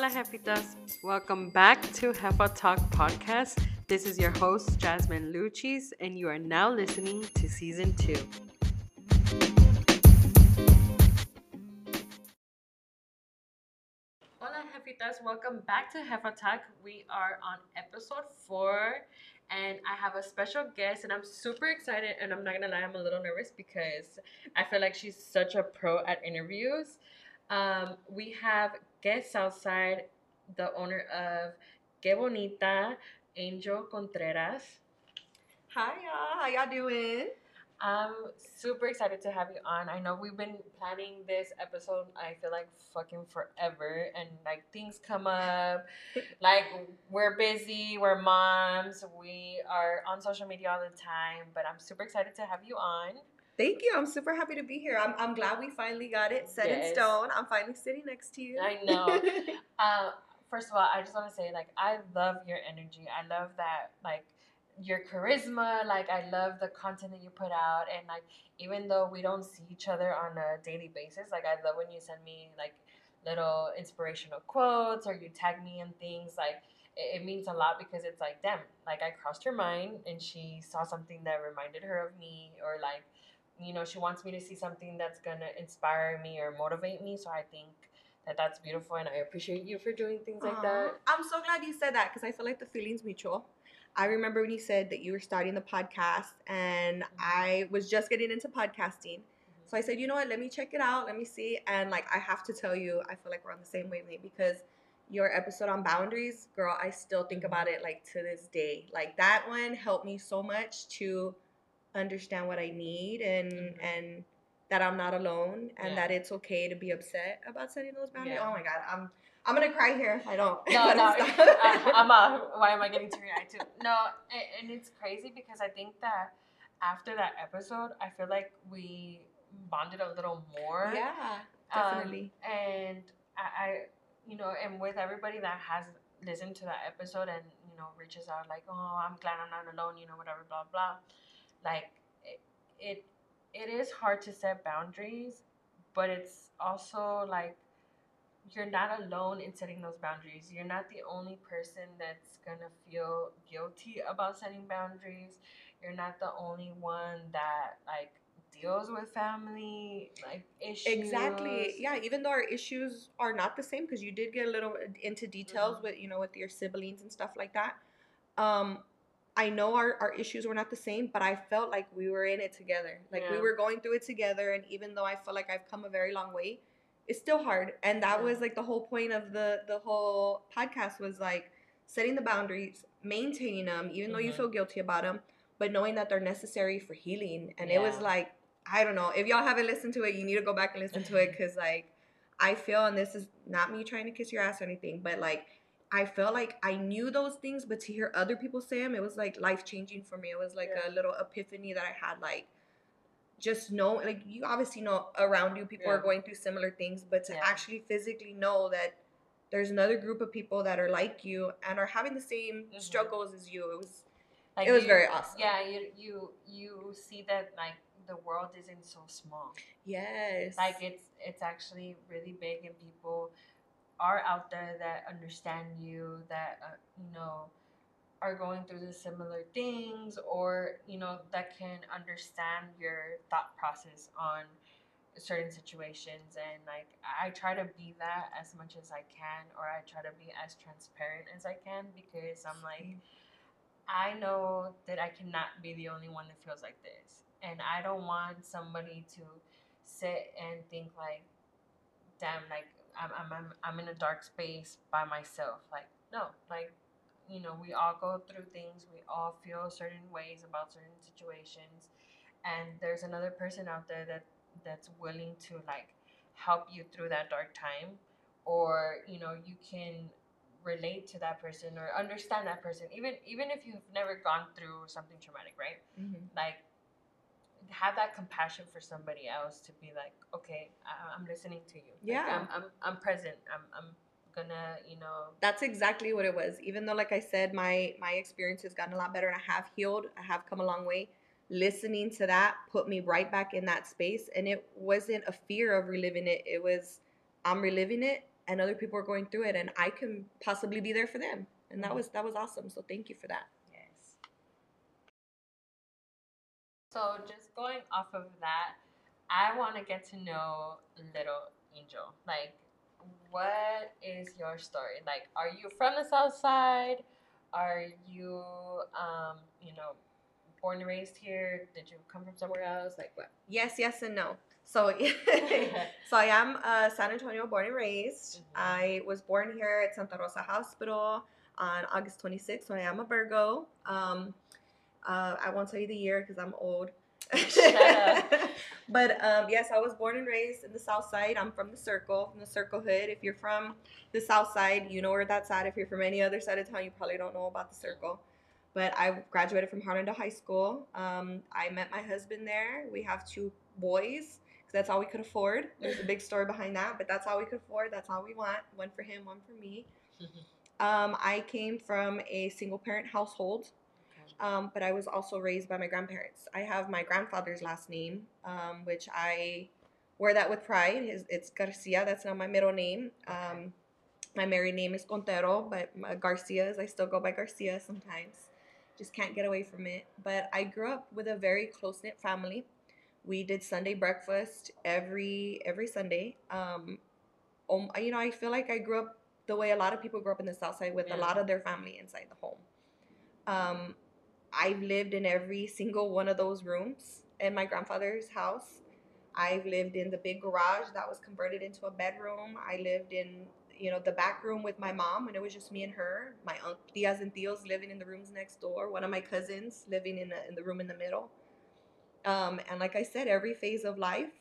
Hola, Jefitas. Welcome back to Jefa Talk Podcast. This is your host, Jasmine Luchis, and you are now listening to season two. Hola, Jefitas. Welcome back to Jefa Talk. We are on episode four, and I have a special guest, and I'm super excited. And I'm not gonna lie, I'm a little nervous because I feel like she's such a pro at interviews. Um, we have Que Southside, the owner of Que Bonita, Angel Contreras. Hi y'all, how y'all doing? I'm super excited to have you on. I know we've been planning this episode, I feel like fucking forever, and like things come up. like we're busy, we're moms, we are on social media all the time, but I'm super excited to have you on. Thank you. I'm super happy to be here. I'm, I'm glad we finally got it set Yes. in stone. I'm finally sitting next to you. I know. Uh, first of all, I just want to say, like, I love your energy. I love that, like, your charisma. Like, I love the content that you put out. And, like, even though we don't see each other on a daily basis, like, I love when you send me, like, little inspirational quotes or you tag me in things. Like, it, it means a lot because it's like, damn, like, I crossed her mind and she saw something that reminded her of me or, like, you know, she wants me to see something that's gonna inspire me or motivate me. So I think that that's beautiful, and I appreciate you for doing things like that. I'm so glad you said that because I feel like the feeling's mutual. I remember when you said that you were starting the podcast, and mm-hmm. I was just getting into podcasting. Mm-hmm. So I said, you know what? Let me check it out. Let me see. And like, I have to tell you, I feel like we're on the same wavelength because your episode on boundaries, girl, I still think mm-hmm. about it like to this day. Like that one helped me so much to understand what I need and Mhm. and that I'm not alone and Yeah. that it's okay to be upset about setting those boundaries. Yeah. Oh my god, I'm I'm gonna cry here. if I don't. No, no, I'm I, I'm a, why am I getting teary eyed too? No, and, and it's crazy because I think that after that episode, I feel like we bonded a little more. yeah, Um, definitely. and I, I, you know, and with everybody that has listened to that episode and you know reaches out like, oh, I'm glad I'm not alone, you know, whatever, blah blah. Like it, it, it is hard to set boundaries, but it's also like you're not alone in setting those boundaries. You're not the only person that's gonna feel guilty about setting boundaries. You're not the only one that like deals with family like issues. Exactly. Yeah, even though our issues are not the same because you did get a little into details Mhm. with you know with your siblings and stuff like that. Um I know our, our issues were not the same, but I felt like we were in it together. Like we were going through it together and even though I feel like I've come a very long way, it's still hard. And that Yeah. was like the whole point of the the whole podcast was like setting the boundaries, maintaining them even though you Mhm. feel guilty about them, but knowing that they're necessary for healing. And it was like I don't know. If y'all haven't listened to it, you need to go back and listen to it because, like, I feel, and this is not me trying to kiss your ass or anything, but like, I felt like I knew those things, but to hear other people say them, it was like life changing for me. It was like Yeah. a little epiphany that I had, like, just know, like, you obviously know around you people are going through similar things, but to Yeah. actually physically know that there's another group of people that are like you and are having the same Mhm. struggles as you, it was Like it was you- very awesome. Yeah, you you you see that like the world isn't so small. yes, Like it's it's actually really big, and people are out there that understand you, that uh, you know are going through the similar things, or you know that can understand your thought process on certain situations and like I try to be that as much as I can or I try to be as transparent as I can because I'm like I know that I cannot be the only one that feels like this. And I don't want somebody to sit and think like, damn, like I'm, I'm, I'm, I'm in a dark space by myself. Like, no, like, you know, we all go through things. We all feel certain ways about certain situations. And there's another person out there that that's willing to like help you through that dark time or you know you can relate to that person or understand that person even even if you've never gone through something traumatic right Mhm. like have that compassion for somebody else to be like okay I, i'm listening to you Like, Yeah. I'm, I'm i'm present i'm i'm gonna you know that's exactly what it was even though like i said my my experience has gotten a lot better and i have healed i have come a long way listening to that put me right back in that space and it wasn't a fear of reliving it it was i'm reliving it and other people are going through it, and I can possibly be there for them, and that Mhm. was that was awesome. So thank you for that. Yes. So just going off of that, I want to get to know Little Angel. Like, what is your story? Like, are you from the South Side? Are you, um, you know, born and raised here? Did you come from somewhere else? Like, what? Yes, yes, and no. So, so I am uh, San Antonio born and raised. Mhm. I was born here at Santa Rosa Hospital on August 26th. So I am a Virgo. Um, uh, I won't tell you the year because I'm old. But um, yes, I was born and raised in the South Side. I'm from the Circle, from the Circle Hood. If you're from the South Side, you know where that's at. If you're from any other side of town, you probably don't know about the Circle. But I graduated from Harlandale High School. Um, I met my husband there. We have two boys because that's all we could afford. There's a big story behind that, but that's all we could afford. That's all we want. One for him, one for me. Um, I came from a single parent household, um, but I was also raised by my grandparents. I have my grandfather's last name, um, which I wear that with pride. His, it's Garcia. That's not my middle name. Um, my married name is Contero, but my Garcia's I still go by Garcia sometimes. Just can't get away from it. But I grew up with a very close knit family. We did Sunday breakfast every every Sunday. Um, um, you know, I feel like I grew up the way a lot of people grew up in the South Side with Yeah. a lot of their family inside the home. Um, I've lived in every single one of those rooms in my grandfather's house. I've lived in the big garage that was converted into a bedroom. I lived in, you know, the back room with my mom, and it was just me and her. My aunt, tias and tios living in the rooms next door. One of my cousins living in the in the room in the middle. Um, and like I said, every phase of life,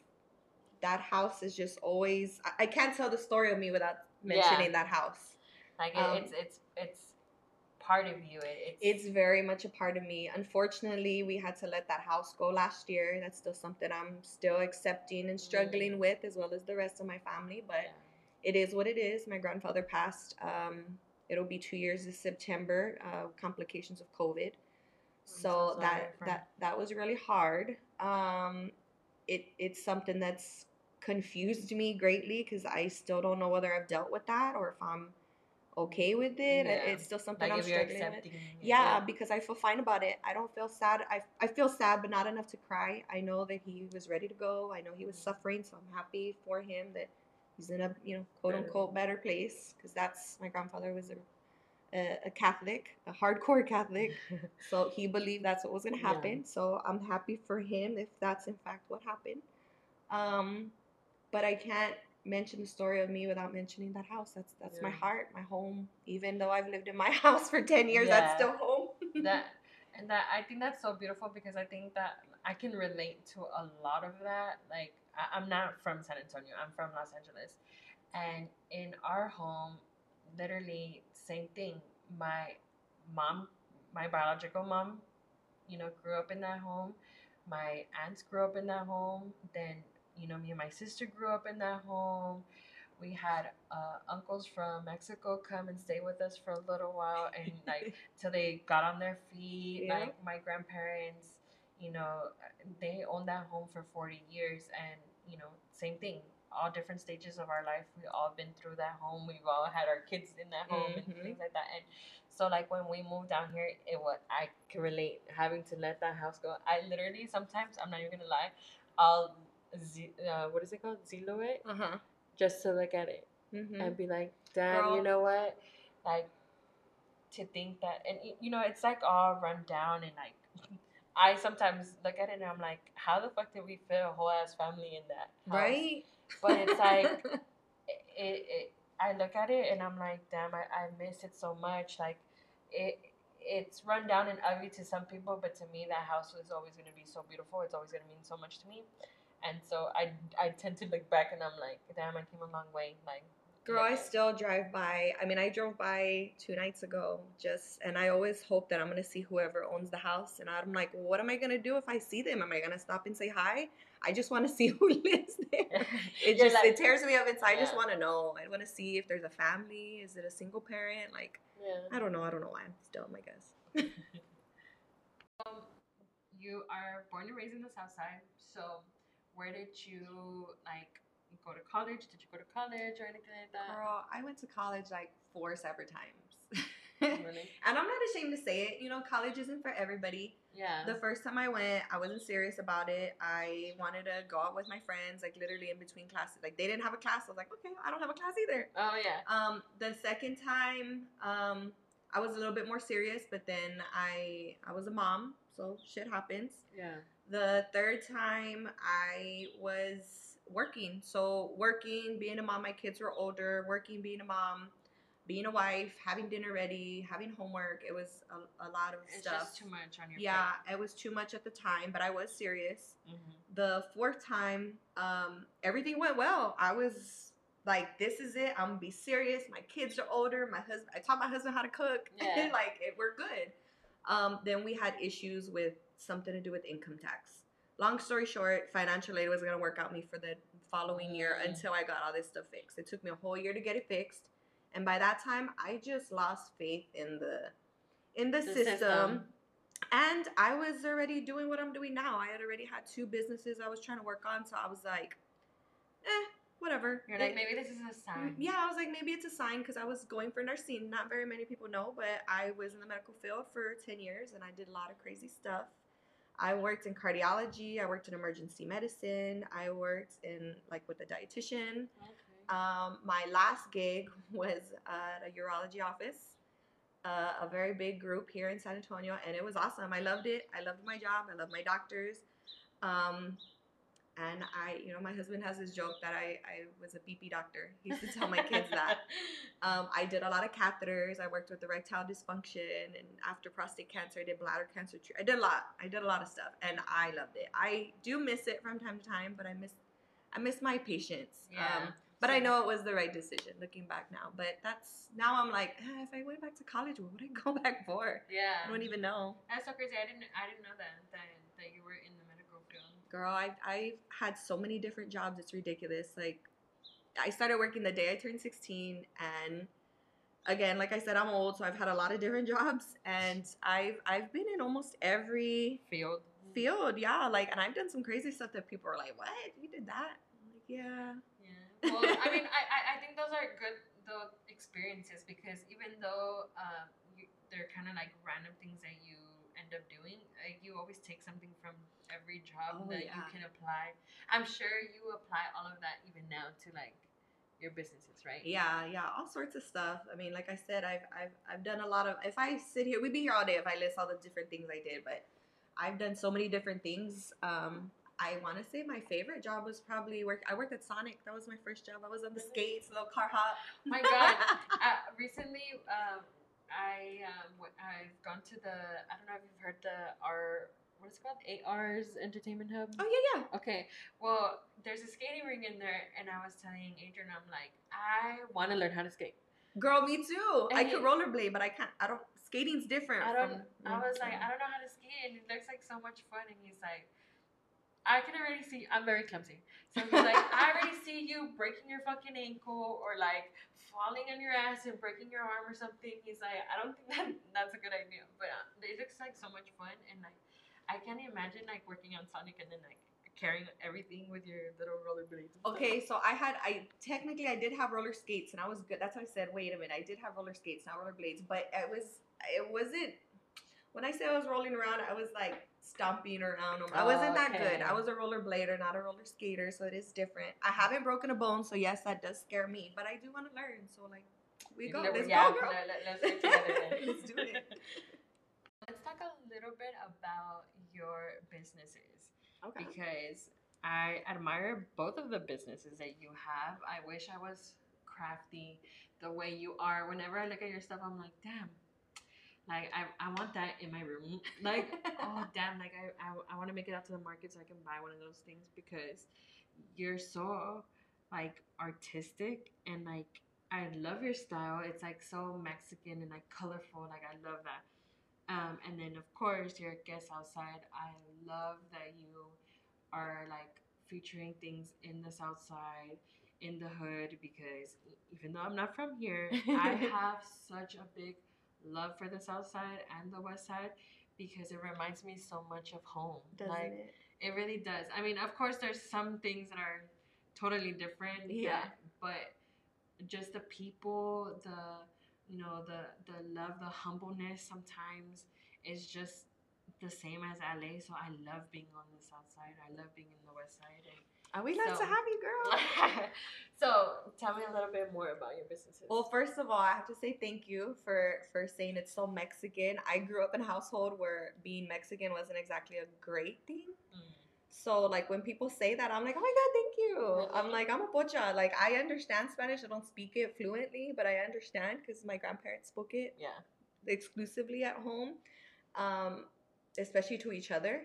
that house is just always. I, I can't tell the story of me without mentioning that house. Like, it, Um, it's, it's, it's part of you. It, It's very much a part of me. Unfortunately, we had to let that house go last year. That's still something I'm still accepting and struggling with, as well as the rest of my family. But yeah. it is what it is. My grandfather passed. Um, it'll be two years this September. Uh, complications of COVID. so So that that that was really hard. Um, it it's something that's confused me greatly because I still don't know whether I've dealt with that or if I'm okay with it. Yeah. It's still something like, I'm struggling with accepting it, yeah, because I feel fine about it. I don't feel sad. I, I feel sad, but not enough to cry. I know that he was ready to go. I know he was Mhm. suffering, so I'm happy for him that he's in a you know quote Better. unquote better place because that's my grandfather was a, a a Catholic, a hardcore Catholic, so he believed that's what was gonna Yeah. happen. So I'm happy for him if that's in fact what happened. Um, but I can't mention the story of me without mentioning that house. That's that's my heart, my home. Even though I've lived in my house for ten years, that's still home. that and that I think that's so beautiful because I think that I can relate to a lot of that. Like I, I'm not from San Antonio. I'm from Los Angeles, and in our home, literally same thing. My mom, my biological mom, you know, grew up in that home. My aunts grew up in that home. Then you know, me and my sister grew up in that home. We had uh, uncles from Mexico come and stay with us for a little while, and like till they got on their feet. Yeah. Like my grandparents, you know, they owned that home for 40 years, and you know, same thing. All different stages of our life. We all been through that home. We've all had our kids in that home Mhm. and things like that. And so, like when we moved down here, it was I can relate having to let that house go. I literally sometimes I'm not even gonna lie, I'll z- uh, what is it called Zillow it Uh huh. just to look at it Mm-hmm. and be like, damn, Girl. you know what? Like, to think that, and you know, it's like all run down and like, I sometimes look at it and I'm like, how the fuck did we fit a whole ass family in that? house? Right. But it's like, it, it, it, I look at it and I'm like, damn, I, I miss it so much. Like, it, it's run down and ugly to some people, but to me, that house was always going to be so beautiful. It's always going to mean so much to me. And so I, I tend to look back and I'm like, damn, I came a long way. Like, Girl, I still drive by. I mean, I drove by two nights ago, just, and I always hope that I'm gonna see whoever owns the house, and I'm like, what am I gonna do if I see them? Am I gonna stop and say hi? I just want to see who lives there. It just like- it tears me up inside. I just want to know. I want to see if there's a family. Is it a single parent? Like, Yeah. I don't know. I don't know why I'm still, I guess. Um, you are born and raised in the South Side. So, where did you like go to college? Did you go to college or anything like that? Girl, I went to college like four separate times. Really? and I'm not ashamed to say it. You know, college isn't for everybody. Yeah. The first time I went, I wasn't serious about it. I wanted to go out with my friends, like literally in between classes. Like they didn't have a class. I was like, okay, I don't have a class either. oh yeah. Um, the second time, um, I was a little bit more serious, but then I I was a mom, so shit happens. Yeah. The third time I was working. So working, being a mom, my kids were older, working, being a mom, being a wife, having dinner ready, having homework. It was a, a lot of It's stuff. just too much on your yeah, it was too much at the time, but I was serious. plate. Mhm. The fourth time, um, everything went well. I was like, this is it. I'm gonna be serious. My kids are older. My husband, I taught my husband how to cook. Yeah. like, it, we're good. Um, then we had issues with something to do with income tax. Long story short, financial aid was gonna work out me for the following year Mm. until I got all this stuff fixed. It took me a whole year to get it fixed, and by that time, I just lost faith in the in the, The system. system. And I was already doing what I'm doing now. I had already had two businesses I was trying to work on, so I was like, eh, whatever. You're like It- maybe this is a sign. yeah, I was like, maybe it's a sign because I was going for nursing. Not very many people know, but I was in the medical field for 10 years and I did a lot of crazy stuff. I worked in cardiology, I worked in emergency medicine, I worked in like with a dietitian. Okay. Um, my last gig was at a urology office, uh, a very big group here in San Antonio, and it was awesome. I loved it. I loved my job. I loved my doctors. Um, and I, you know, my husband has this joke that I, I was a BP doctor. He used to tell my kids that. Um, I did a lot of catheters. I worked with erectile dysfunction, and after prostate cancer, I did bladder cancer. I did a lot. I did a lot of stuff, and I loved it. I do miss it from time to time, but I miss, I miss my patients. yeah. Um, but I know it was the right decision looking back now. But that's now I'm like, eh, if I went back to college, what would I go back for? Yeah. I don't even know. That's so crazy. I didn't. I didn't know that that that you were in the medical field. Girl, I I've had so many different jobs. It's ridiculous. Like, I started working the day I turned 16, and again, like I said, I'm old, so I've had a lot of different jobs, and I've I've been in almost every Field. field. Yeah, like, and I've done some crazy stuff that people are like, "What? You did that?" I'm like, yeah. Yeah. Well, I mean, I, I, I think those are good though experiences because even though um, you, they're kind of like random things that you end up doing, like you always take something from every job Oh, that you can apply. I'm sure you apply all of that even now to like your businesses, right? Yeah, yeah, all sorts of stuff. I mean, like I said, I've I've I've done a lot of. If I sit here, we'd be here all day if I list all the different things I did. But I've done so many different things. Um, I want to say my favorite job was probably work. I worked at Sonic. That was my first job. I was on the skates, little car hop. My God. uh, recently, um, I um, w- I've gone to the. I don't know if you've heard the R. What is it called? AR's Entertainment Hub. oh yeah, yeah. Okay, well, there's a skating ring in there, and I was telling Adrian, I'm like, I want to learn how to skate. Girl, me too. I And could rollerblade, but I can't. I don't. Skating's different. I don't. from- I was like, I don't know how to skate, and it looks like so much fun. And he's like, I can already see. I'm very clumsy, so he's like, I already see you breaking your fucking ankle or like falling on your ass and breaking your arm or something. He's like, I don't think that that's a good idea, but uh, it looks like so much fun, and like, I can't imagine like working on Sonic and then like carrying everything with your little rollerblades. Okay, so I had I technically I did have roller skates and I was good. That's why I said, wait a minute, I did have roller skates, not roller blades, but it was it wasn't. When I say I was rolling around, I was like stomping around. I wasn't that good. I was a roller blader, not a roller skater, so it is different. I haven't broken a bone, so yes, that does scare me, but I do want to learn. So like, we You go. Let's yeah, go, girl. Let, let, get together. Let's do it. Let's talk a little bit about your businesses Okay. because I admire both of the businesses that you have. I wish I was crafty the way you are. Whenever I look at your stuff, I'm like, damn. Like I, I want that in my room. Like, oh damn, like I, I, I want to make it out to the market so I can buy one of those things because you're so like artistic and like I love your style. It's like so Mexican and like colorful. Like I love that. Um, and then of course your Que Southside. I love that you are like featuring things in the South Side, in the hood, because even though I'm not from here, I have such a big love for the South Side and the West Side because it reminds me so much of home. Doesn't like it? it really does. I mean, of course, there's some things that are totally different. Yeah. But just the people, the you know, the the love, the humbleness sometimes is just the same as LA. So I love being on the south side. I love being in the west side and And we love So- to have you, girl. so tell me a little bit more about your businesses. Well, first of all, I have to say thank you for for saying it's so Mexican. I grew up in a household where being Mexican wasn't exactly a great thing. Mm. So like when people say that, I'm like, oh my god, thank you. I'm like, I'm a pocha. Like I understand Spanish. I don't speak it fluently, but I understand because my grandparents spoke it yeah. exclusively at home, um, especially to each other.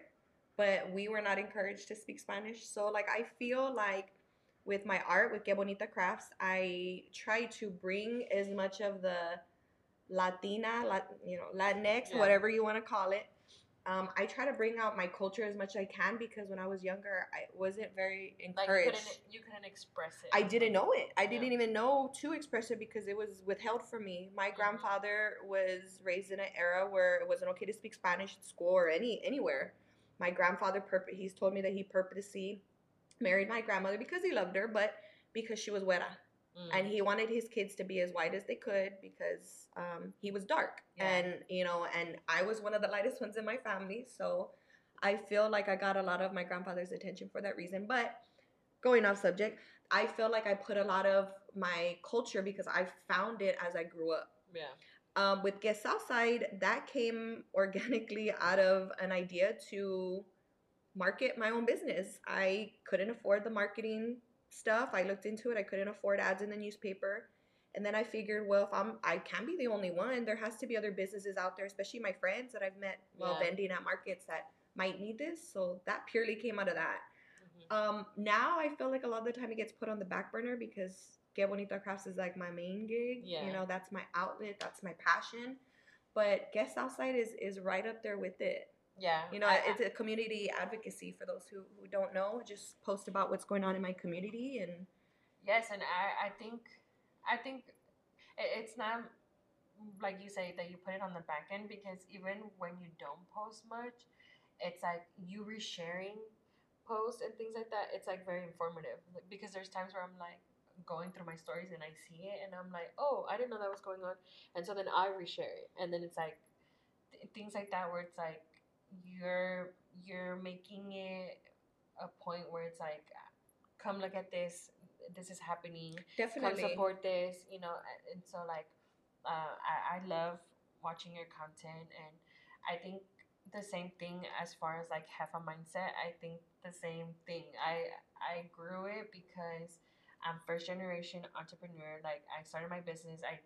But we were not encouraged to speak Spanish. So like I feel like with my art, with Que Bonita Crafts, I try to bring as much of the Latina, Lat, you know, Latinx, Yeah. whatever you want to call it. Um, I try to bring out my culture as much as I can because when I was younger, I wasn't very Like you encouraged. couldn't, you couldn't express it. I didn't know it. I Yeah. didn't even know to express it because it was withheld from me. My Mhm. grandfather was raised in an era where it wasn't okay to speak Spanish at school or any anywhere. My grandfather he's told me that he purposely married my grandmother because he loved her, but because she was güera. Mm. And he wanted his kids to be as white as they could because um, he was dark. Yeah. And, you know, and I was one of the lightest ones in my family. So I feel like I got a lot of my grandfather's attention for that reason. But going off subject, I feel like I put a lot of my culture because I found it as I grew up. yeah. Um, with Que Southside, that came organically out of an idea to market my own business. I couldn't afford the marketing stuff. I looked into it. I couldn't afford ads in the newspaper. And then I figured, well, if I'm I can't be the only one, there has to be other businesses out there, especially my friends that I've met while Yeah. vending at markets that might need this. So that purely came out of that. Mhm. Um, now I feel like a lot of the time it gets put on the back burner because Que Bonita Crafts is like my main gig. Yeah. You know, that's my outlet, that's my passion. But Que Southside is is right up there with it. Yeah. You know, I- it's a community advocacy for those who, who don't know. Just post about what's going on in my community and Yes, and I, I think, I think it's not like you say that you put it on the back end because even when you don't post much, it's like you resharing posts and things like that. It's like very informative because there's times where I'm like going through my stories and I see it and I'm like, oh, I didn't know that was going on, and so then I reshare it, and then it's like th- things like that where it's like you're you're making it a point where it's like come look at this. This is happening. Definitely. come support this you know and so like uh, I, I love watching your content and i think the same thing as far as like have a mindset. I think the same thing. I i grew it because i'm first generation entrepreneur like i started my business i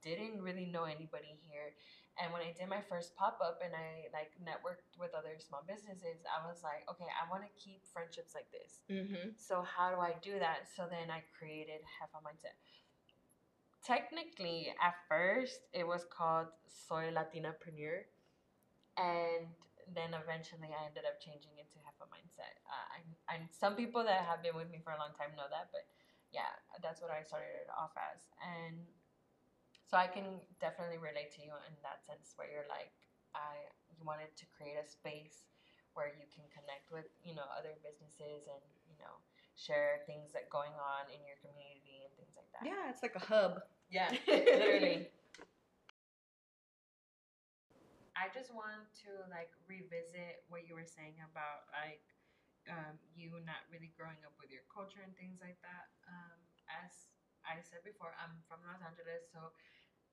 didn't really know anybody here and when i did my first pop-up and i like networked with other small businesses i was like okay i want to keep friendships like this mm-hmm. so how do I do that? So then I created Have a Mindset. Technically, at first it was called Soy Latinapreneur, and then eventually I ended up changing it to Have a Mindset. Uh, I, I, some people that have been with me for a long time know that, but yeah, that's what I started it off as, and so I can definitely relate to you in that sense, where you're like, I you wanted to create a space where you can connect with you know other businesses and you know share things that going on in your community and things like that. Yeah, it's like a hub. Yeah, literally. I just want to like revisit what you were saying about like um, you not really growing up with your culture and things like that. Um, as I said before, I'm from Los Angeles, so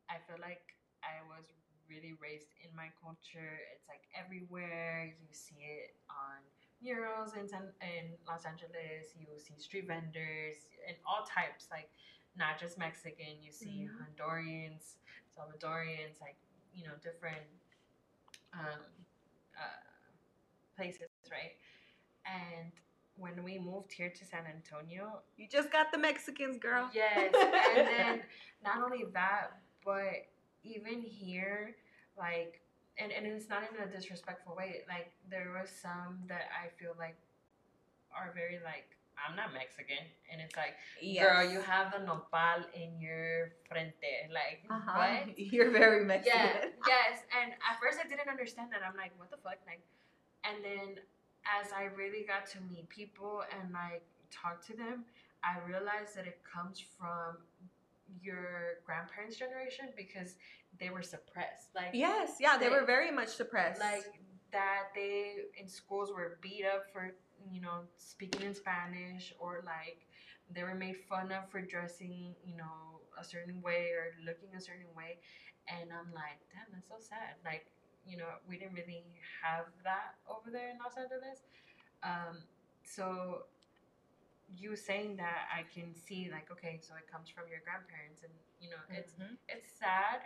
I feel like I was really raised in my culture. It's like everywhere. You see it on murals in San, in Los Angeles. You see street vendors and all types, like not just Mexican. You see Mhm. Hondurans, Salvadorians, like you know different um, uh, places, right? And when we moved here to San Antonio, You just got the Mexicans, girl. Yes, and then not only that, but even here, like, and, and it's not in a disrespectful way. Like, there was some that I feel like are very like, I'm not Mexican, and it's like, girl, you have the nopal in your frente, like, uh-huh. what? You're very Mexican. Yeah, yes. And at first I didn't understand that. I'm like, what the fuck? Like, and then as I really got to meet people and like talk to them, I realized that it comes from your grandparents' generation because they were suppressed. Like Yes, yeah, they They- were very much suppressed. like that they in schools were beat up for you know speaking in Spanish or like they were made fun of for dressing you know a certain way or looking a certain way and I'm like damn that's so sad like you know we didn't really have that over there in Los Angeles um, so you saying that I can see like okay so it comes from your grandparents and you know it's Mhm. it's sad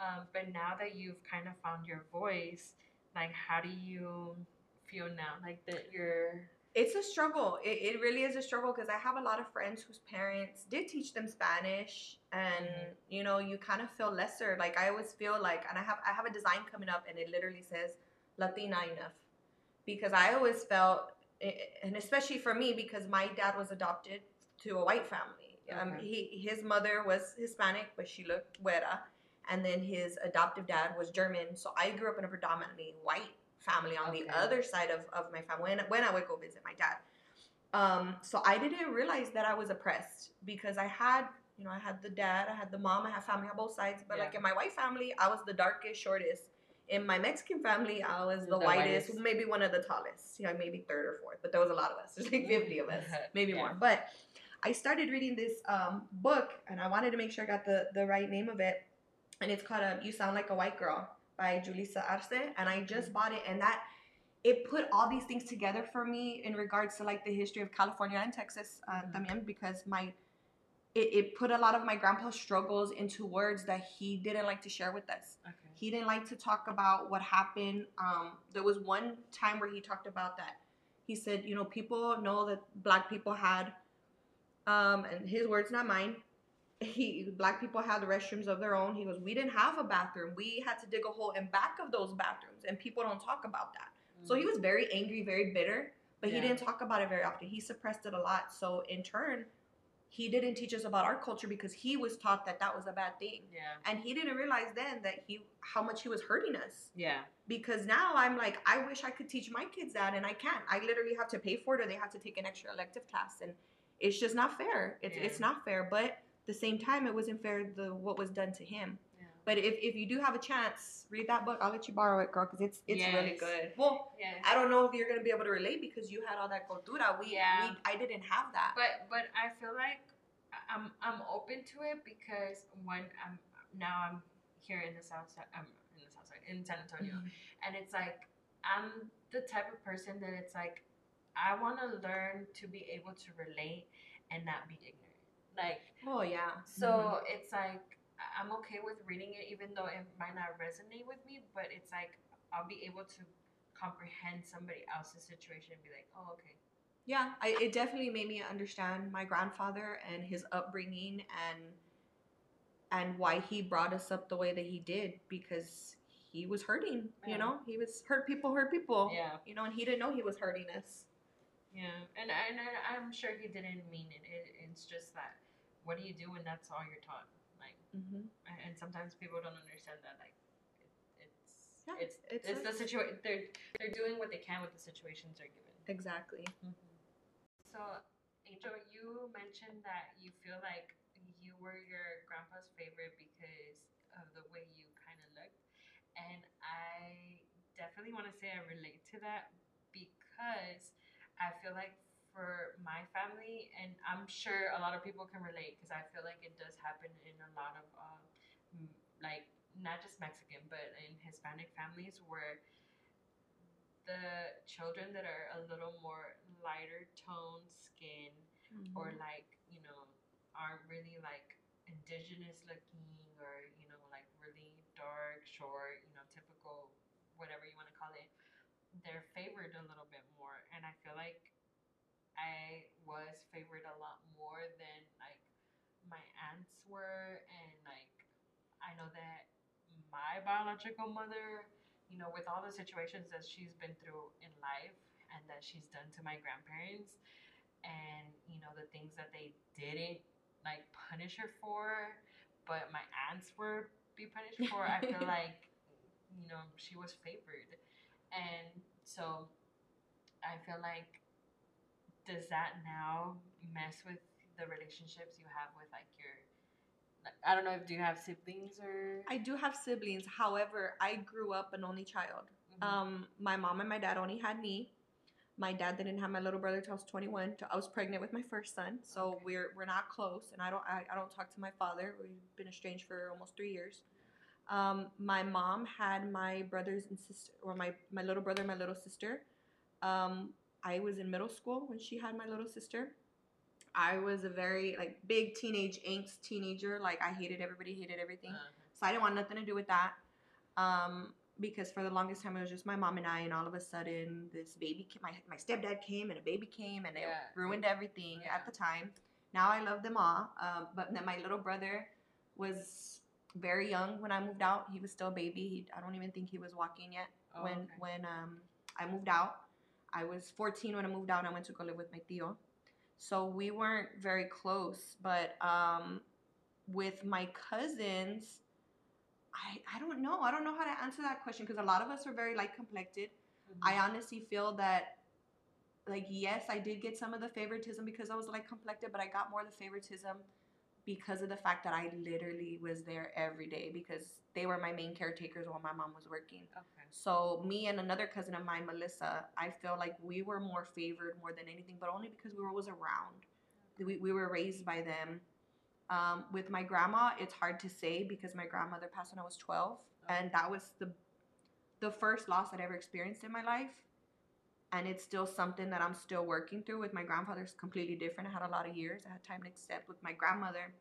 um, but now that you've kind of found your voice like how do you feel now like that you're It's a struggle. It, it really is a struggle because I have a lot of friends whose parents did teach them Spanish, and Mhm. you know, you kind of feel lesser. Like I always feel like, and I have I have a design coming up, and it literally says Latina enough, because I always felt, eh, and especially for me, because my dad was adopted to a white family. Um, he his mother was Hispanic, but she looked güera, and then his adoptive dad was German. So I grew up in a predominantly white family on the other side of, of my family when, when I would go visit my dad. Um, so I didn't realize that I was oppressed because I had, you know, I had the dad, I had the mom, I had family on both sides. But like in my white family, I was the darkest, shortest. In my Mexican family, I was the, The whitest, whitest. maybe one of the tallest. Yeah, maybe third or fourth. But there was a lot of us. There's like 50 of us, maybe Yeah. more. But I started reading this um, book, and I wanted to make sure I got the, the right name of it. And it's called uh, "You Sound Like a White Girl" by Julissa Arce, and I just Mhm. bought it, and that it put all these things together for me in regards to like the history of California and Texas, uh, Mhm. también, because my it, it put a lot of my grandpa's struggles into words that he didn't like to share with us. okay He didn't like to talk about what happened. Um, there was one time where he talked about that. He said, you know, people know that black people had, um, and his words, not mine. He black people had the restrooms of their own. He goes, we didn't have a bathroom. We had to dig a hole in back of those bathrooms, and people don't talk about that. So he mm. was very angry, very bitter, but he didn't talk about it very often. He suppressed it a lot. So in turn, he didn't teach us about our culture because he was taught that that was a bad thing yeah and he didn't realize then that he how much he was hurting us yeah because now i'm like i wish i could teach my kids that and i can't i literally have to pay for it or they have to take an extra elective class and it's just not fair it's, Yeah. it's not fair but the same time it wasn't fair the what was done to him. Yeah. But if, if you do have a chance read that book. I'll let you borrow it girl because it's it's really good. well yeah. I don't know if you're gonna be able to relate because you had all that cultura. We, Yeah. we i didn't have that. But but I feel like I'm I'm open to it because when I'm now I'm here in the south side I'm in the south side in San Antonio. Mhm. and it's like I'm the type of person that it's like I want to learn to be able to relate and not be ignorant like oh yeah so Mhm. it's like I'm okay with reading it even though it might not resonate with me but it's like I'll be able to comprehend somebody else's situation and be like oh okay Yeah, I, it definitely made me understand my grandfather and his upbringing and and why he brought us up the way that he did because he was hurting. Yeah. You know, he was hurt people, hurt people. yeah You know, and he didn't know he was hurting us. Yeah, and and, and I'm sure he didn't mean it. it. It's just that what do you do when that's all you're taught? Like, Mm-hmm. and and sometimes people don't understand that. Like, it, it's Yeah, it's it's it's, a- the situation. They're they're doing what they can with the situations they're given. Exactly. So, Angel, you mentioned that you feel like you were your grandpa's favorite because of the way you kind of looked, and I definitely want to say I relate to that because I feel like for my family, and I'm sure a lot of people can relate because I feel like it does happen in a lot of uh, m- like not just Mexican but in Hispanic families where the children that are a little more lighter toned skin or like you know aren't really like indigenous looking or you know like really dark short you know typical whatever you want to call it they're favored a little bit more and i feel like i was favored a lot more than like my aunts were and like i know that my biological mother you know with all the situations that she's been through in life and that she's done to my grandparents and you know the things that they didn't like punish her for but my aunts were be punished for i feel like you know she was favored. And so i feel like does that now mess with the relationships you have with like your I don't know if do you have siblings or I do have siblings. However, I grew up an only child. Mhm. Um, my mom and my dad only had me. My dad didn't have my little brother till I was 21. till I was pregnant with my first son, so Okay. we're we're not close, and I don't I, I don't talk to my father. We've been estranged for almost three years. Um, my mom had my brothers and sister, or my my little brother and my little sister. Um, I was in middle school when she had my little sister. I was a very like big teenage angst teenager. Like I hated everybody, hated everything. Uh-huh. So I didn't want nothing to do with that. Um, because for the longest time it was just my mom and I, and all of a sudden this baby, came, my my stepdad came and a baby came, and it Yeah. ruined everything Yeah. at the time. Now I love them all. Um, but then my little brother was very young when I moved out. He was still a baby. He, I don't even think he was walking yet Oh, when okay. when um I moved out. I was 14 when I moved out. I went to go live with my tío. So we weren't very close, but um with my cousins, I I don't know. I don't know how to answer that question because a lot of us are very light complected. Mhm. I honestly feel that like yes, I did get some of the favoritism because I was light complected, but I got more of the favoritism because of the fact that I literally was there every day because they were my main caretakers while my mom was working. okay. So me and another cousin of mine, Melissa, I feel like we were more favored more than anything, but only because we were always around. We, we were raised by them. Um, with my grandma, it's hard to say because my grandmother passed when I was 12, and that was the the first loss I'd ever experienced in my life. And it's still something that I'm still working through. With my grandfather's completely different. I had a lot of years. I had time to accept. With my grandmother,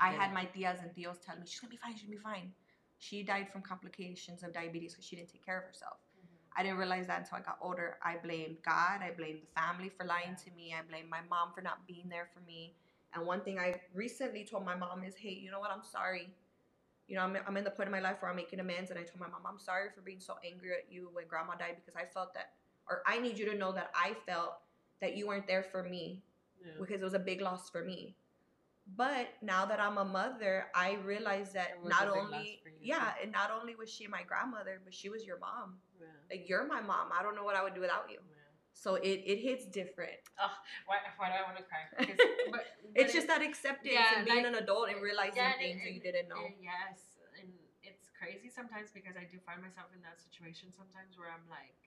I had my tias and tios tell me she's gonna be fine. She's gonna be fine. She died from complications of diabetes because she didn't take care of herself. Mhm. I didn't realize that until I got older. I blamed God. I blamed the family for lying to me. I blamed my mom for not being there for me. And one thing I recently told my mom is, hey, you know what? I'm sorry. You know, I'm, I'm in the point of my life where I'm making amends. And I told my mom, I'm sorry for being so angry at you when grandma died because I felt that, or I need you to know that I felt that you weren't there for me Yeah. because it was a big loss for me. But now that I'm a mother, I realize that not a big loss only yeah, and not only was she my grandmother, but she was your mom. Yeah. Like you're my mom. I don't know what I would do without you. Yeah. So it, it hits different. Why, why do I want to cry? 'Cause- but, It's but just that acceptance and being like- an adult and realizing yeah, and- things that you didn't know. and yes, and it's crazy sometimes because I do find myself in that situation sometimes where I'm like,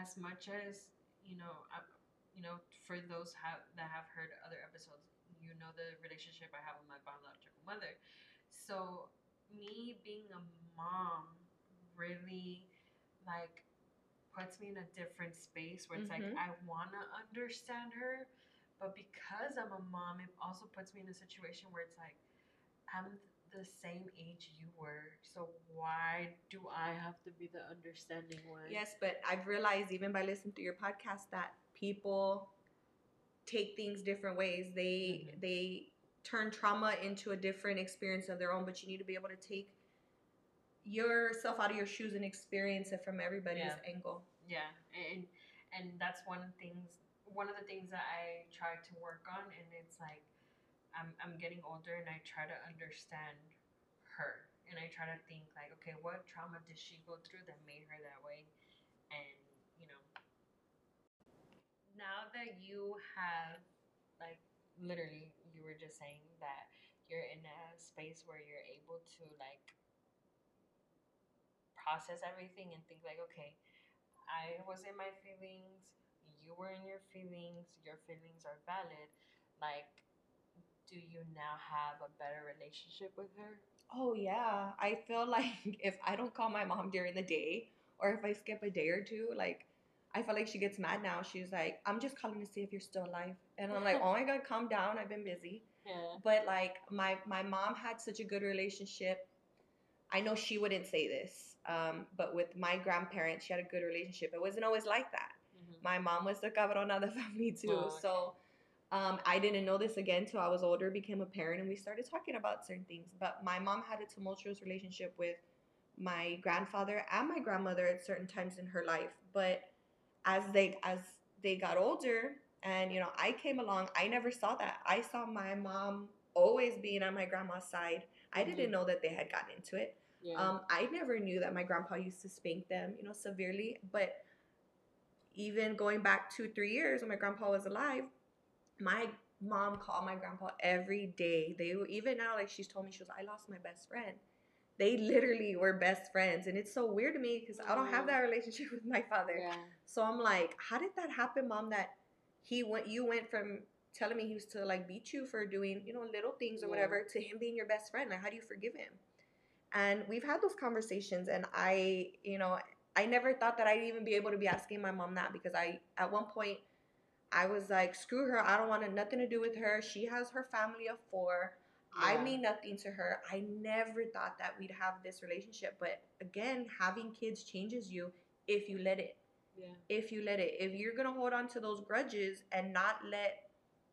as much as you know, I, you know, for those have, that have heard other episodes, you know the relationship I have with my biological mother. So me being a mom really like puts me in a different space where it's Mhm. like I want to understand her, but because I'm a mom, it also puts me in a situation where it's like I'm the same age you were, so why do I have to be the understanding one? Yes, but I've realized even by listening to your podcast that people take things different ways. They Mhm. they turn trauma into a different experience of their own, but you need to be able to take yourself out of your shoes and experience it from everybody's Yeah. angle. Yeah, and and that's one of things one of the things that I try to work on, and it's like I'm I'm getting older, and I try to understand her, and I try to think like, okay, what trauma did she go through that made her that way, and you know, now that you have like literally, you were just saying that you're in a space where you're able to like process everything and think like, okay, I was in my feelings, you were in your feelings, your feelings are valid. Like, do you now have a better relationship with her? Oh yeah, I feel like if I don't call my mom during the day or if I skip a day or two, like I feel like she gets mad now. She's like, "I'm just calling to see if you're still alive," and I'm like, "Oh my god, calm down. I've been busy." Yeah. But like my my mom had such a good relationship. I know she wouldn't say this, um, but with my grandparents, she had a good relationship. It wasn't always like that. My mom was the cabrona of the family too. Oh, okay. So um, I didn't know this again till I was older, became a parent, and we started talking about certain things. But my mom had a tumultuous relationship with my grandfather and my grandmother at certain times in her life. But as they as they got older, and you know, I came along, I never saw that. I saw my mom always being on my grandma's side. I didn't Mhm. know that they had gotten into it. Yeah. Um, I never knew that my grandpa used to spank them, you know, severely. But even going back two, three years when my grandpa was alive, my mom called my grandpa every day. They were even now, like she's told me, she was, I lost my best friend. They literally were best friends, and it's so weird to me because I don't have that relationship with my father. Yeah. So I'm like, how did that happen, mom? That he went, you went from telling me he was to like beat you for doing, you know, little things or Yeah. whatever, to him being your best friend. Like, how do you forgive him? And we've had those conversations, and I, you know, I never thought that I'd even be able to be asking my mom that because I, at one point, I was like, screw her. I don't want nothing to do with her. She has her family of four. I mean nothing to her. I never thought that we'd have this relationship. But again, having kids changes you if you let it. Yeah. If you let it. If you're going to hold on to those grudges and not let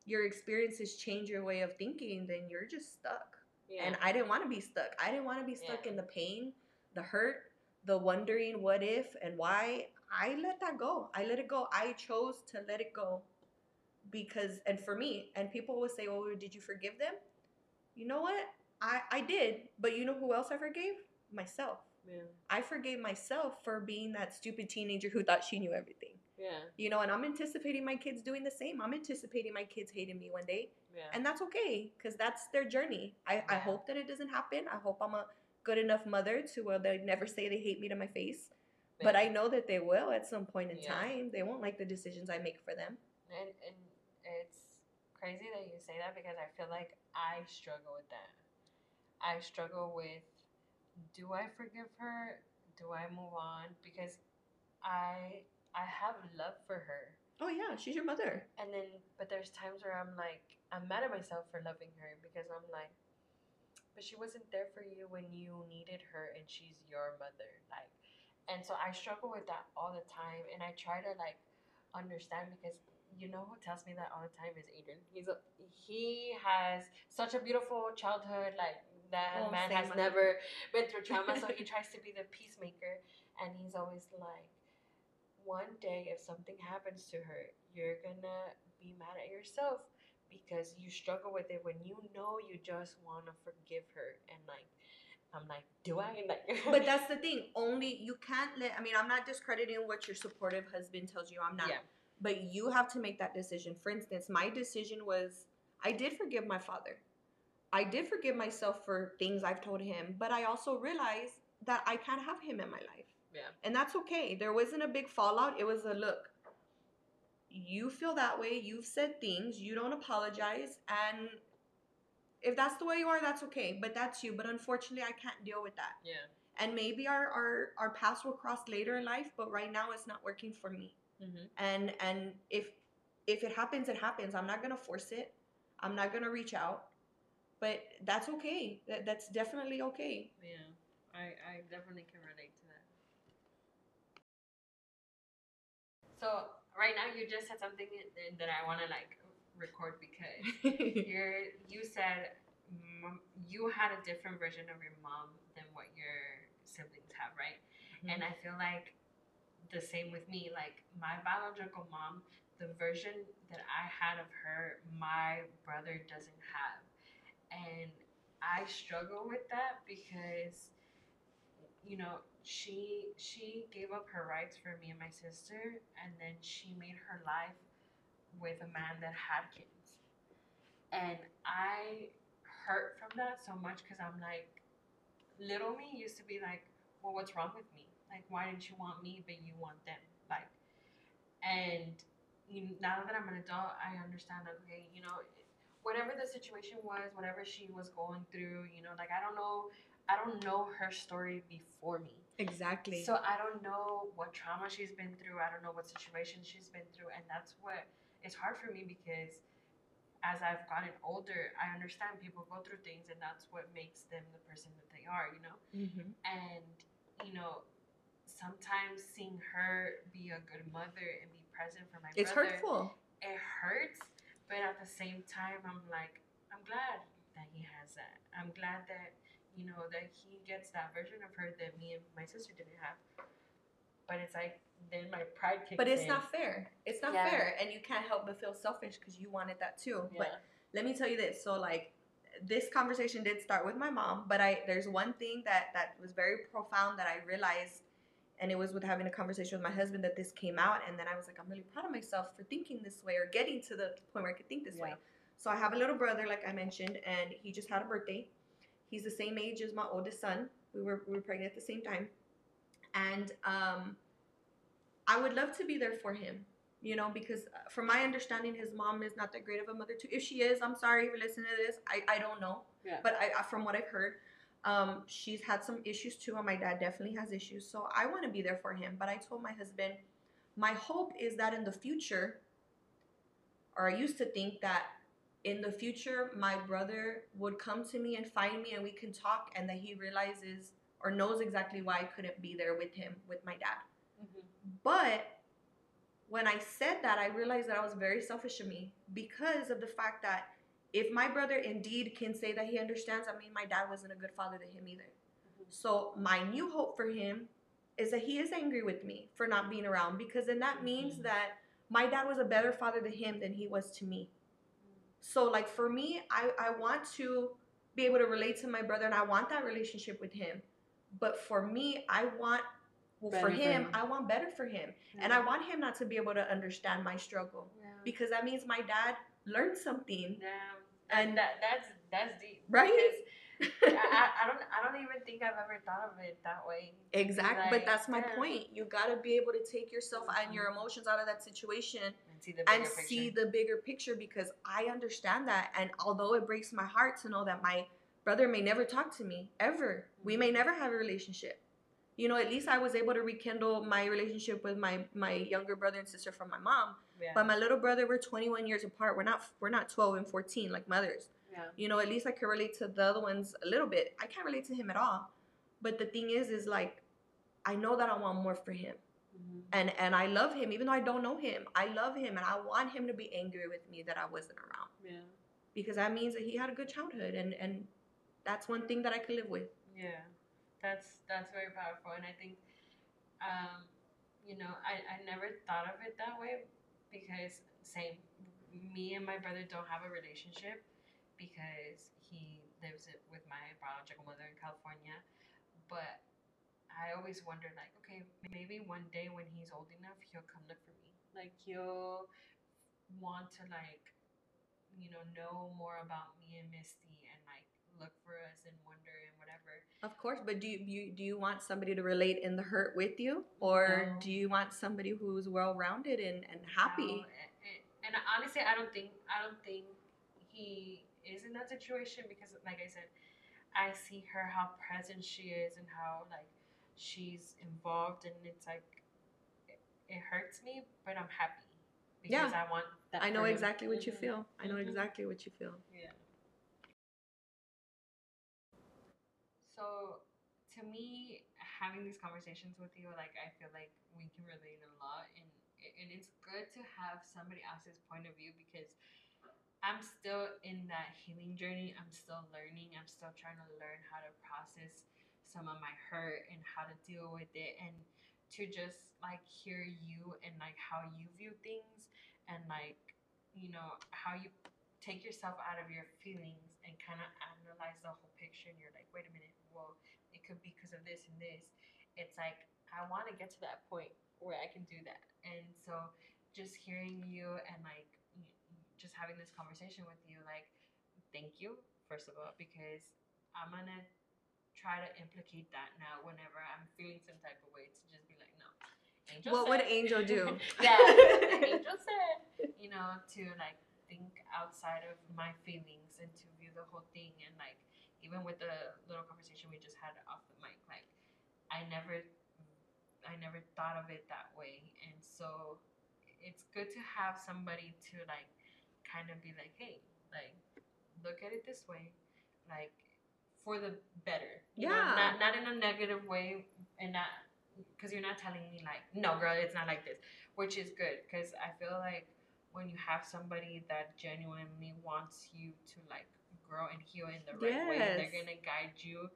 your experiences change your way of thinking, then you're just stuck. Yeah. And I didn't want to be stuck. I didn't want to be stuck Yeah. in the pain, the hurt, the wondering what if and why. I let that go. I let it go. I chose to let it go because, and for me, and people would say, "Oh, did you forgive them?" You know what? I I did, but you know who else I forgave? Myself. yeah. I forgave myself for being that stupid teenager who thought she knew everything. Yeah. You know, and I'm anticipating my kids doing the same. I'm anticipating my kids hating me one day Yeah. and that's okay because that's their journey I, I hope that it doesn't happen i hope i'm a good enough mother to where they never say they hate me to my face but i know that they will at some point in Yeah. time they won't like the decisions i make for them And, and crazy that you say that because I feel like I struggle with that. I struggle with do I forgive her? Do I move on? Because I I have love for her. oh yeah she's your mother And then but there's times where I'm like I'm mad at myself for loving her because I'm like but she wasn't there for you when you needed her and she's your mother. Like and so I struggle with that all the time and I try to like understand because you know who tells me that all the time is Aiden. He's a, he has such a beautiful childhood. Like that Oh, man has never been through trauma, so he tries to be the peacemaker. And he's always like, one day if something happens to her, you're gonna be mad at yourself because you struggle with it when you know you just want to forgive her. And like, I'm like, do I? Like, but that's the thing only you can't let i mean i'm not discrediting what your supportive husband tells you i'm not yeah, but you have to make that decision. For instance, my decision was I did forgive my father. I did forgive myself for things I've told him, but I also realized that I can't have him in my life. yeah, And that's okay. There wasn't a big fallout. It was a look. You feel that way. You've said things. You don't apologize. And if that's the way you are, that's okay. But that's you. But unfortunately, I can't deal with that. yeah. And maybe our, our, our paths will cross later in life, but right now it's not working for me Mm-hmm. and and if if it happens it happens. I'm not gonna force it. I'm not gonna reach out. But that's okay. That, that's definitely okay. Yeah, I, I definitely can relate to that. So right now you just said something that- that I want to like record because you're you said mm, you had a different version of your mom than what your siblings have, right? And I feel like the same with me. Like my biological mom, the version that I had of her, my brother doesn't have. And I struggle with that because you know, she she gave up her rights for me and my sister and then she made her life with a man that had kids. And I hurt from that so much cuz I'm like little me used to be like, "Well, what's wrong with me? Like why didn't you want me but you want them?" Like and you, now that I'm an adult, I understand okay, you know, whatever the situation was, whatever she was going through, you know, like I don't know, I don't know her story before me. exactly So I don't know what trauma she's been through. I don't know what situation she's been through, and that's what it's hard for me because as I've gotten older, I understand people go through things, and that's what makes them the person that they are, you know. mm-hmm. And you know, sometimes seeing her be a good mother and be present for my it's brother, hurtful it hurts, but at the same time, I'm like, I'm glad that he has that. I'm glad that, you know, that he gets that version of her that me and my sister didn't have. But it's like, then my pride kicks but it's in. not fair it's not Yeah. fair and you can't help but feel selfish because you wanted that too Yeah. but let me tell you this so like this conversation did start with my mom but i there's one thing that that was very profound that i realized and it was with having a conversation with my husband that this came out and then i was like i'm really proud of myself for thinking this way or getting to the point where i could think this way So I have a little brother, like I mentioned, and he just had a birthday. He's the same age as my oldest son. We were we were pregnant at the same time, and um, I would love to be there for him. You know, because uh, from my understanding, his mom is not that great of a mother too. If she is, I'm sorry if you're listening to this. I, I don't know. Yeah. But I, I from what I've heard, um, she's had some issues too, and my dad definitely has issues. So I want to be there for him. But I told my husband, my hope is that in the future, or I used to think that in the future, my brother would come to me and find me, and we can talk, and that he realizes or knows exactly why I couldn't be there with him with my dad. Mhm. But when I said that, I realized that I was very selfish of me because of the fact that if my brother indeed can say that he understands, I mean, my dad wasn't a good father to him either. Mhm. So my new hope for him is that he is angry with me for not being around because then that means Mhm. that my dad was a better father to him than he was to me. So like for me, I, I want to be able to relate to my brother and I want that relationship with him. But for me, I want well for him. I want better for him. And I want him not to be able to understand my struggle Yeah. because that means my dad learned something, Damn. And- that that's that's deep. right? I, I, don't I don't even think I've ever thought of it that way. exactly. but that's my yeah. point. You got to be able to take yourself and your mm-hmm. emotions out of that situation And see the and see the bigger picture because I understand that. And although it breaks my heart to know that my brother may never talk to me ever, we mm-hmm. may never have a relationship. You know, at least I was able to rekindle my relationship with my my younger brother and sister from my mom. yeah. But my little brother, we're 21 years apart. We're not we're not 12 and 14 like mothers. Yeah. You know, at least I can relate to the other ones a little bit. I can't relate to him at all. But the thing is, is like, I know that I want more for him, Mhm. and and I love him, even though I don't know him. I love him, and I want him to be angry with me that I wasn't around Yeah. because that means that he had a good childhood, and and that's one thing that I can live with. Yeah, that's that's very powerful, and I think, um, you know, I, I never thought of it that way because same, me and my brother don't have a relationship because he lives with my biological mother in California, but I always wondered like, okay, maybe one day when he's old enough, he'll come look for me, like he'll want to like, you know, know more about me and Misty look for us and wonder and whatever. Of course, but do you, you do you want somebody to relate in the hurt with you, or No. do you want somebody who's well rounded and and happy? No, a- a- and honestly, I don't think I don't think he is in that situation because, like I said, I see her how present she is and how like she's involved, and it's like it, it hurts me, but I'm happy because I want that. I know exactly what you Mhm. feel. I know Mhm. exactly what you feel. Yeah. So, to me, having these conversations with you, like I feel like we can relate a lot, and and it's good to have somebody else's point of view because I'm still in that healing journey. I'm still learning. I'm still trying to learn how to process some of my hurt and how to deal with it, and to just like hear you and like how you view things and like you know how you take yourself out of your feelings and kind of analyze the whole picture and you're like wait a minute well it could be because of this and this. It's like i want to get to that point where i can do that. And so just hearing you and like just having this conversation with you like thank you first of all because i'm gonna try to implicate that now whenever i'm feeling some type of way to just be like no angel What would Angel do? yeah angel said you know, to like think outside of my feelings and to view the whole thing and like even with the little conversation we just had off the mic, like I never I never thought of it that way. And so it's good to have somebody to like kind of be like, hey, like look at it this way. Like for the better. you know, Yeah. not not in a negative way and not because you're not telling me like, no, girl, it's not like this, which is good because I feel like when you have somebody that genuinely wants you to like grow and heal in the right way, they're gonna guide you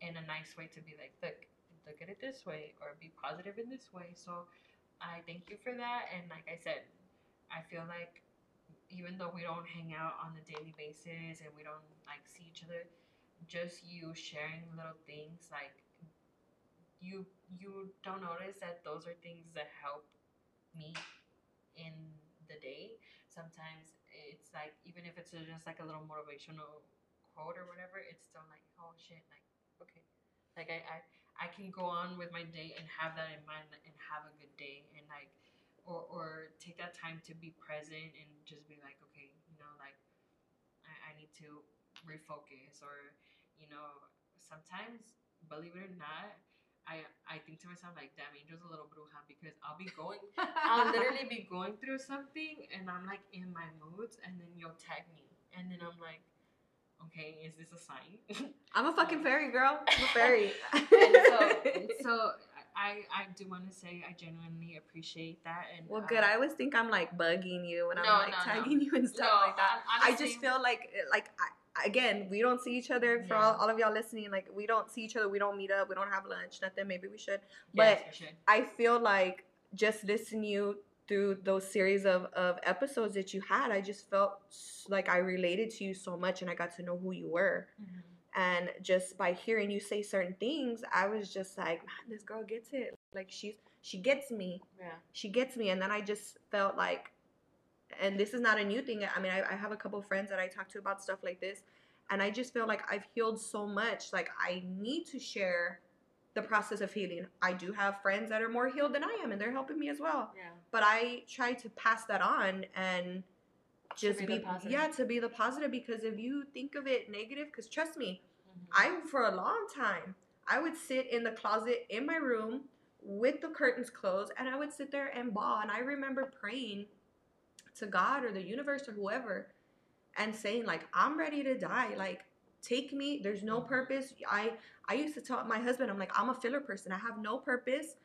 in a nice way to be like, look, look at it this way or be positive in this way. So I thank you for that. And like I said, I feel like even though we don't hang out on a daily basis and we don't like see each other, just you sharing little things like you you don't notice that those are things that help me in the day. sometimes it's like even if it's just like a little motivational quote or whatever, it's still like, oh shit, like okay, like I I, I can go on with my day and have that in mind and have a good day and like or or take that time to be present and just be like, okay, you know, like I, I need to refocus or you know sometimes believe it or not I I think to myself like, damn, Angel's a little bruja because I'll be going, I'll literally be going through something and I'm like in my moods, and then you'll tag me, and then I'm like, okay, is this a sign? I'm a fucking fairy girl. I'm a fairy. and so, so I I do want to say I genuinely appreciate that. And well, good. uh, I always think I'm like bugging you when I'm No, like no, no. tagging you and stuff No, like that. hon- I just feel like like I, again we don't see each other for Yeah. all, all of y'all listening like we don't see each other we don't meet up we don't have lunch nothing maybe we should yes, but we should. i feel like just listening you through those series of, of episodes that you had i just felt like i related to you so much and i got to know who you were Mhm. and just by hearing you say certain things i was just like man this girl gets it like she's she gets me Yeah. she gets me and then i just felt like and this is not a new thing i mean i, I have a couple friends that i talk to about stuff like this and i just feel like i've healed so much like i need to share the process of healing i do have friends that are more healed than i am and they're helping me as well Yeah. but i try to pass that on and To just be be, positive. yeah to be the positive because if you think of it negative because trust me Mhm. I for a long time I would sit in the closet in my room with the curtains closed and I would sit there and bawl and I remember praying to God or the universe or whoever and saying like I'm ready to die. Like take me. There's no purpose. I I used to tell my husband I'm like I'm a filler person. I have no purpose.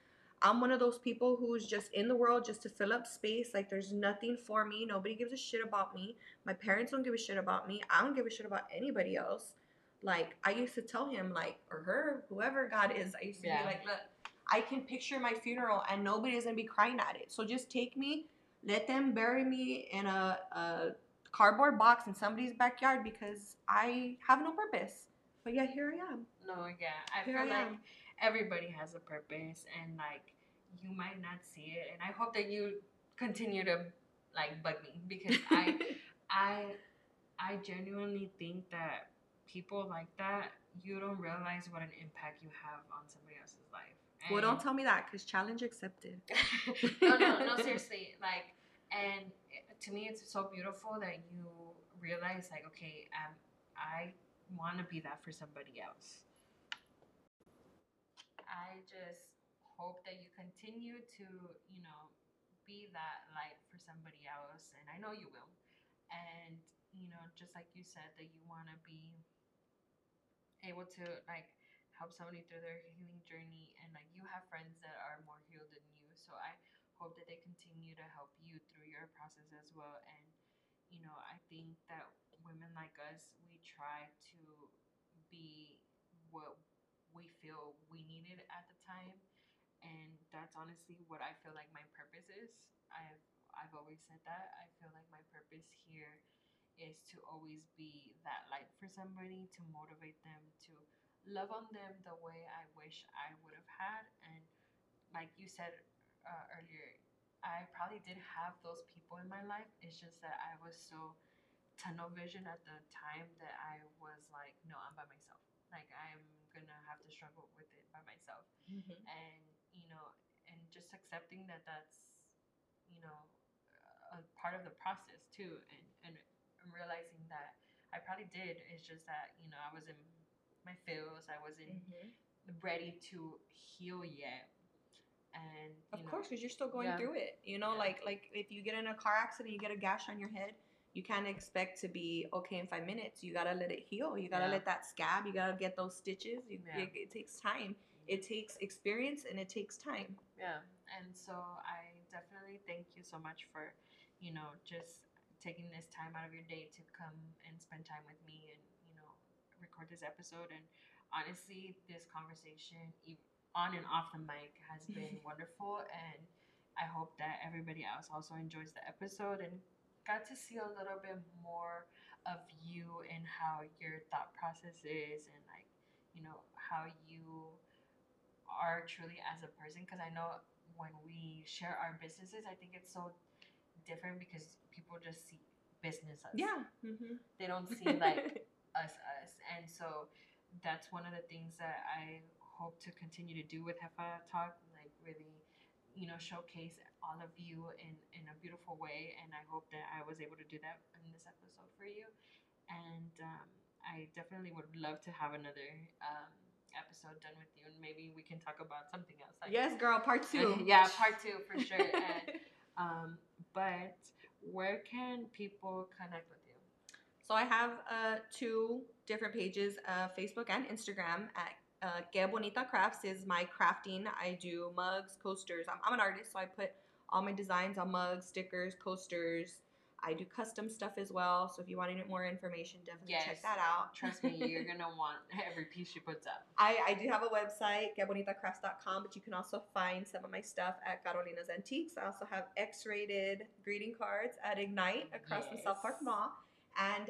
I'm one of those people who's just in the world just to fill up space. Like there's nothing for me. Nobody gives a shit about me. My parents don't give a shit about me. I don't give a shit about anybody else. Like I used to tell him like or her whoever God is I used to Yeah. be like look I can picture my funeral and nobody's gonna be crying at it. So just take me let them bury me in a, a cardboard box in somebody's backyard because I have no purpose but yeah here I am No, yeah. I here feel I like am everybody has a purpose and like you might not see it and I hope that you continue to like bug me because I I I genuinely think that people like that you don't realize what an impact you have on somebody life. well don't tell me that because challenge accepted no, no, no, seriously. Like, and to me, it's so beautiful that you realize, like, okay, um, I want to be that for somebody else. I just hope that you continue to, you know, be that light for somebody else, and I know you will. And you know, just like you said, that you want to be able to like help somebody through their healing journey, and like you have friends that are more healed than you, so I hope that they continue to help you through your process as well. And you know, I think that women like us, we try to be what we feel we needed at the time and that's honestly what I feel like my purpose is. I've I've always said that. I feel like my purpose here is to always be that light for somebody, to motivate them, to love on them the way I wish I would have had. And like you said uh, earlier, I probably did have those people in my life. It's just that I was so tunnel vision at the time that I was like, no, I'm by myself. Like I'm gonna have to struggle with it by myself and you know and just accepting that that's you know a part of the process too and and realizing that i probably did it's just that you know i was in my feels i wasn't mm-hmm. ready to heal yet and Of know, course, because you're still going Yeah. through it. You know, Yeah. like like if you get in a car accident, you get a gash on your head. You can't expect to be okay in five minutes. You gotta let it heal. You gotta Yeah. let that scab. You gotta get those stitches. You, it, it takes time. It mm-hmm. takes experience and it takes time. Yeah, and so I definitely thank you so much for, you know, just taking this time out of your day to come and spend time with me and you know record this episode. And honestly, this conversation, on and off the mic, has been wonderful. And I hope that everybody else also enjoys the episode and got to see a little bit more of you and how your thought process is and like you know how you are truly as a person because I know when we share our businesses, I think it's so different because people just see business us. Yeah. Mm-hmm. They don't see like us us. And so that's one of the things that I hope to continue to do with Jefa Talk, like really, you know, showcase all of you in, in a beautiful way. And I hope that I was able to do that in this episode for you. And um, I definitely would love to have another um, episode done with you, and maybe we can talk about something else. Like, yes, girl, part two. yeah, part two for sure. and, um, but where can people connect with? So I have uh, two different pages, uh, Facebook and Instagram. At uh, Que Bonita Crafts is my crafting. I do mugs, coasters. I'm, I'm an artist, so I put all my designs on mugs, stickers, coasters. I do custom stuff as well. So if you want any more information, definitely Yes. check that out. Trust me, you're gonna want every piece she puts up. I, I do have a website, quebonitacrafts.com, but you can also find some of my stuff at Carolina's Antiques. I also have X-rated greeting cards at Ignite across the South Park Mall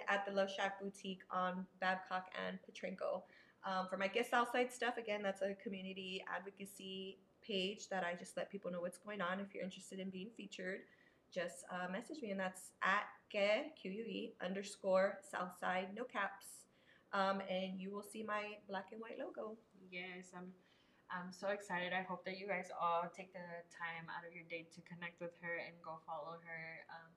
at the Love Shack Boutique on Babcock and Petrenko. Um, for my Que Southside stuff, again, that's a community advocacy page that I just let people know what's going on. If you're interested in being featured, just uh, message me, and that's at que, Q-U-E, underscore Southside, no caps. Um, and you will see my black and white logo. Yes, I'm. I'm so excited. I hope that you guys all take the time out of your day to connect with her and go follow her. Um,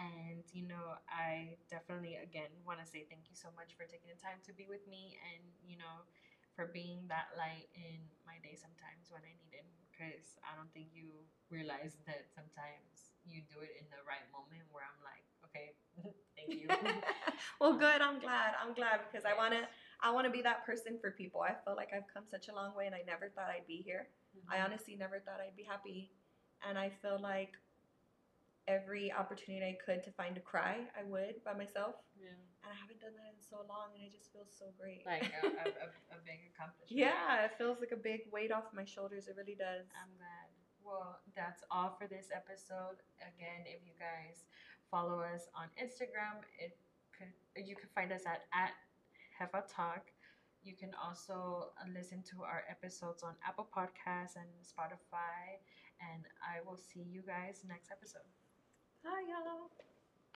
and you know, I definitely again want to say thank you so much for taking the time to be with me and you know, for being that light in my day sometimes when I need it. Because I don't think you realize that sometimes you do it in the right moment where I'm like, okay, thank you. well, good. I'm glad. I'm glad because I want to. I want to be that person for people. I feel like I've come such a long way, and I never thought I'd be here. I Mhm. honestly never thought I'd be happy, and I feel like every opportunity I could to find a cry, I would by myself. Yeah. And I haven't done that in so long, and it just feels so great. Like a, a, a, a big accomplishment. yeah, it feels like a big weight off my shoulders. It really does. I'm glad. Well, that's all for this episode. Again, if you guys follow us on Instagram, it could you can find us at at Jefa Talk. You can also uh, listen to our episodes on Apple Podcasts and Spotify. And I will see you guys next episode. Hi, y'all.